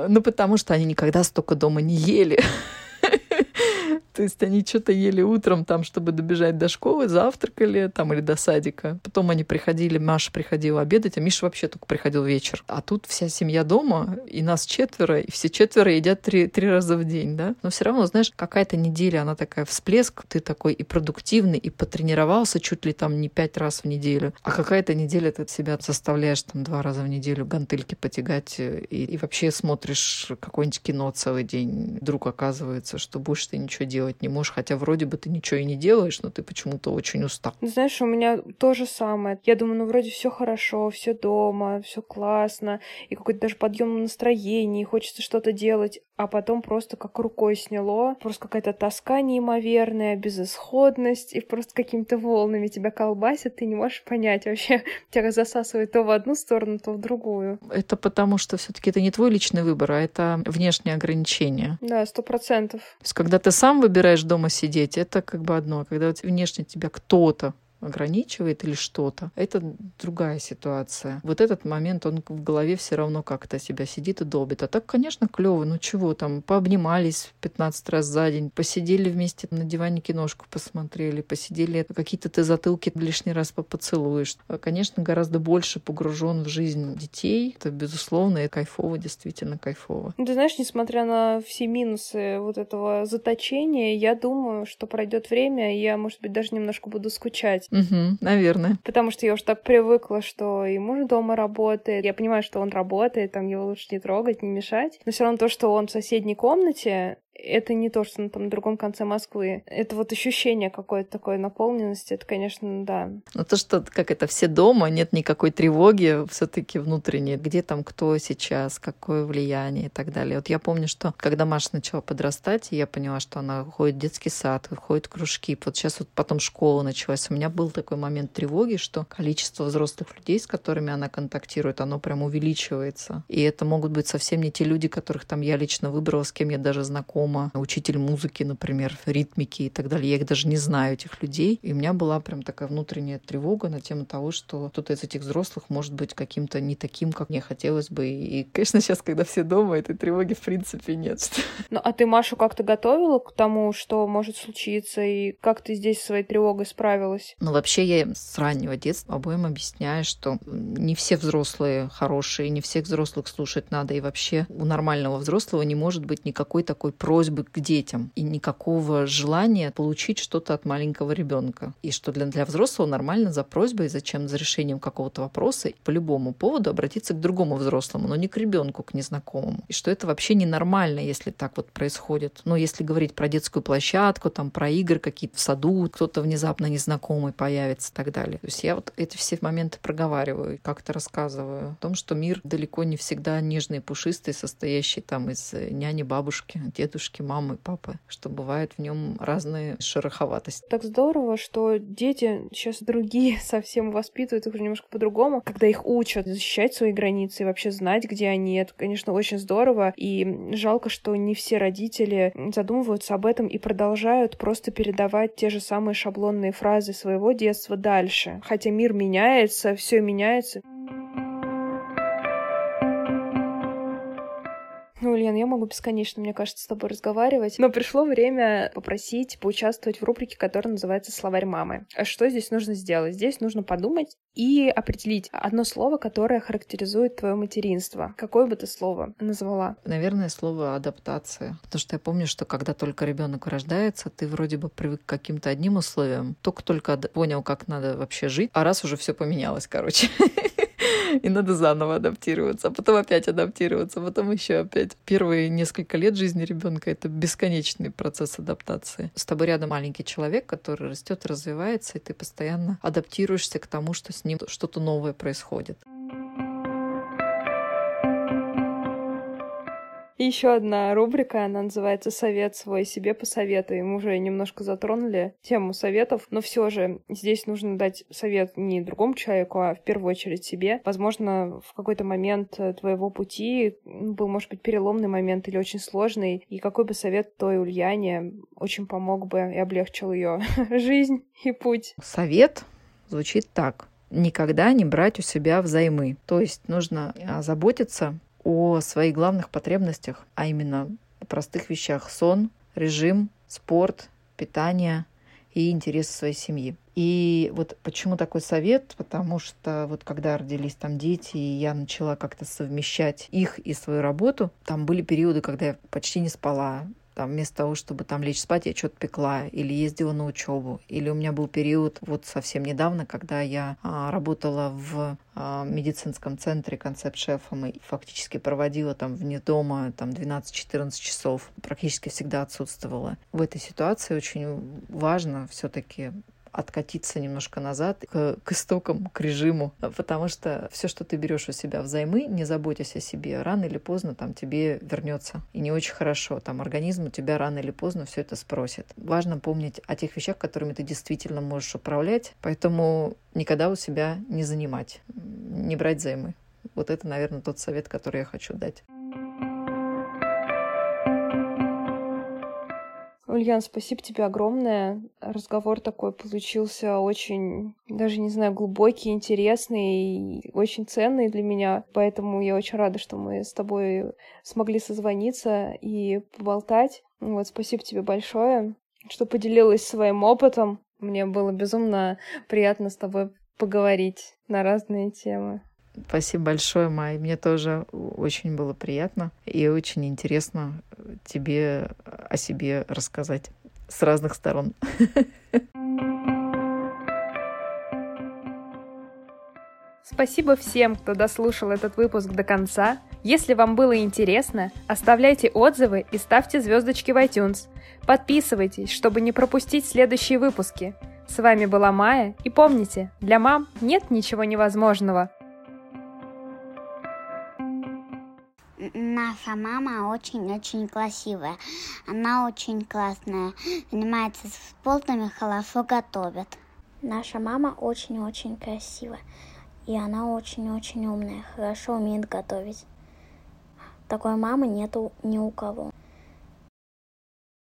Ну, потому что они никогда столько дома не ели. То есть они что-то ели утром там, чтобы добежать до школы, завтракали там или до садика. Потом они приходили, Маша приходила обедать, а Миша вообще только приходил вечер. А тут вся семья дома, и нас четверо, и все четверо едят три, три раза в день, да. Но все равно, знаешь, какая-то неделя, она такая всплеск, ты такой и продуктивный, и потренировался чуть ли там не пять раз в неделю. А какая-то неделя ты себя заставляешь там два раза в неделю гантельки потягать и, и вообще смотришь какое-нибудь кино целый день. Вдруг оказывается, что больше ты ничего делать не можешь, хотя вроде бы ты ничего и не делаешь, но ты почему-то очень устал. Знаешь, у меня то же самое. Я думаю, ну вроде все хорошо, все дома, все классно, и какой-то даже подъем настроения, и хочется что-то делать, а потом просто как рукой сняло, просто какая-то тоска неимоверная, безысходность, и просто какими-то волнами тебя колбасит, ты не можешь понять вообще, [laughs] тебя засасывает то в одну сторону, то в другую. Это потому, что все таки это не твой личный выбор, а это внешнее ограничение. Да, сто процентов. То есть, когда ты сам выбираешь дома сидеть, это как бы одно. Когда внешне тебя кто-то ограничивает или что-то, это другая ситуация. Вот этот момент, он в голове все равно как-то себя сидит и долбит. А так, конечно, клево. Ну чего там, пообнимались 15 раз за день, посидели вместе на диване киношку посмотрели, посидели, какие-то ты затылки лишний раз поцелуешь. А, конечно, гораздо больше погружен в жизнь детей. Это, безусловно, и кайфово, действительно кайфово. Ну, ты знаешь, несмотря на все минусы вот этого заточения, я думаю, что пройдет время, и я, может быть, даже немножко буду скучать Угу, наверное. Потому что я уже так привыкла, что и муж дома работает. Я понимаю, что он работает, там его лучше не трогать, не мешать. Но все равно то, что он в соседней комнате, это не то, что на там другом конце Москвы. Это вот ощущение какой-то такой наполненности, это, конечно, да. Но то, что как это все дома, нет никакой тревоги все-таки внутренней, где там кто сейчас, какое влияние и так далее. Вот я помню, что когда Маша начала подрастать, я поняла, что она ходит в детский сад, ходит в кружки. Вот сейчас вот потом школа началась. У меня был такой момент тревоги, что количество взрослых людей, с которыми она контактирует, оно прям увеличивается. И это могут быть совсем не те люди, которых там я лично выбрала, с кем я даже знакома дома, учитель музыки, например, ритмики и так далее. Я их даже не знаю, этих людей. И у меня была прям такая внутренняя тревога на тему того, что кто-то из этих взрослых может быть каким-то не таким, как мне хотелось бы. И, конечно, сейчас, когда все дома, этой тревоги в принципе нет. Ну, а ты Машу как-то готовила к тому, что может случиться, и как ты здесь своей тревогой справилась? Ну, вообще, я с раннего детства обоим объясняю, что не все взрослые хорошие, не всех взрослых слушать надо, и вообще у нормального взрослого не может быть никакой такой про просьбы к детям и никакого желания получить что-то от маленького ребенка. И что для, для взрослого нормально за просьбой, зачем за решением какого-то вопроса по любому поводу обратиться к другому взрослому, но не к ребенку, к незнакомому. И что это вообще ненормально, если так вот происходит. Но если говорить про детскую площадку, там про игры какие-то в саду, кто-то внезапно незнакомый появится и так далее. То есть я вот эти все моменты проговариваю, как-то рассказываю о том, что мир далеко не всегда нежный пушистый, состоящий там из няни, бабушки, дедушки, дедушки, мамы, папы, что бывает в нем разные шероховатости. Так здорово, что дети сейчас другие [laughs] совсем воспитывают их уже немножко по-другому, когда их учат защищать свои границы и вообще знать, где они. Это, конечно, очень здорово. И жалко, что не все родители задумываются об этом и продолжают просто передавать те же самые шаблонные фразы своего детства дальше. Хотя мир меняется, все меняется. Ну, Ульян, я могу бесконечно, мне кажется, с тобой разговаривать. Но пришло время попросить поучаствовать в рубрике, которая называется «Словарь мамы». Что здесь нужно сделать? Здесь нужно подумать и определить одно слово, которое характеризует твое материнство. Какое бы ты слово назвала? Наверное, слово адаптация. Потому что я помню, что когда только ребенок рождается, ты вроде бы привык к каким-то одним условиям, только-только понял, как надо вообще жить, а раз уже все поменялось, короче. [laughs] [laughs] и надо заново адаптироваться, а потом опять адаптироваться, а потом еще опять. Первые несколько лет жизни ребенка это бесконечный процесс адаптации. С тобой рядом маленький человек, который растет, развивается, и ты постоянно адаптируешься к тому, что с ним что-то новое происходит. И еще одна рубрика, она называется «Совет свой себе посоветуй». Мы уже немножко затронули тему советов, но все же здесь нужно дать совет не другому человеку, а в первую очередь себе. Возможно, в какой-то момент твоего пути был, может быть, переломный момент или очень сложный, и какой бы совет той Ульяне очень помог бы и облегчил ее [laughs] жизнь и путь. Совет звучит так никогда не брать у себя взаймы. То есть нужно а, заботиться о своих главных потребностях, а именно о простых вещах сон, режим, спорт, питание и интересы своей семьи. И вот почему такой совет? Потому что вот когда родились там дети, и я начала как-то совмещать их и свою работу, там были периоды, когда я почти не спала, там, вместо того, чтобы там лечь спать, я что-то пекла или ездила на учебу. Или у меня был период вот совсем недавно, когда я а, работала в а, медицинском центре концепт-шефом и фактически проводила там вне дома там 12-14 часов. Практически всегда отсутствовала. В этой ситуации очень важно все-таки откатиться немножко назад к, к истокам, к режиму, потому что все, что ты берешь у себя взаймы, не заботясь о себе, рано или поздно там тебе вернется. И не очень хорошо. Там организм у тебя рано или поздно все это спросит. Важно помнить о тех вещах, которыми ты действительно можешь управлять, поэтому никогда у себя не занимать, не брать займы. Вот это, наверное, тот совет, который я хочу дать. Ульян, спасибо тебе огромное. Разговор такой получился очень, даже не знаю, глубокий, интересный и очень ценный для меня. Поэтому я очень рада, что мы с тобой смогли созвониться и поболтать. Вот, спасибо тебе большое, что поделилась своим опытом. Мне было безумно приятно с тобой поговорить на разные темы. Спасибо большое, Май. Мне тоже очень было приятно и очень интересно тебе о себе рассказать с разных сторон. Спасибо всем, кто дослушал этот выпуск до конца. Если вам было интересно, оставляйте отзывы и ставьте звездочки в iTunes. Подписывайтесь, чтобы не пропустить следующие выпуски. С вами была Майя, и помните, для мам нет ничего невозможного. Наша мама очень-очень красивая. Она очень классная, занимается спортом и хорошо готовит. Наша мама очень-очень красивая. И она очень-очень умная, хорошо умеет готовить. Такой мамы нету ни у кого.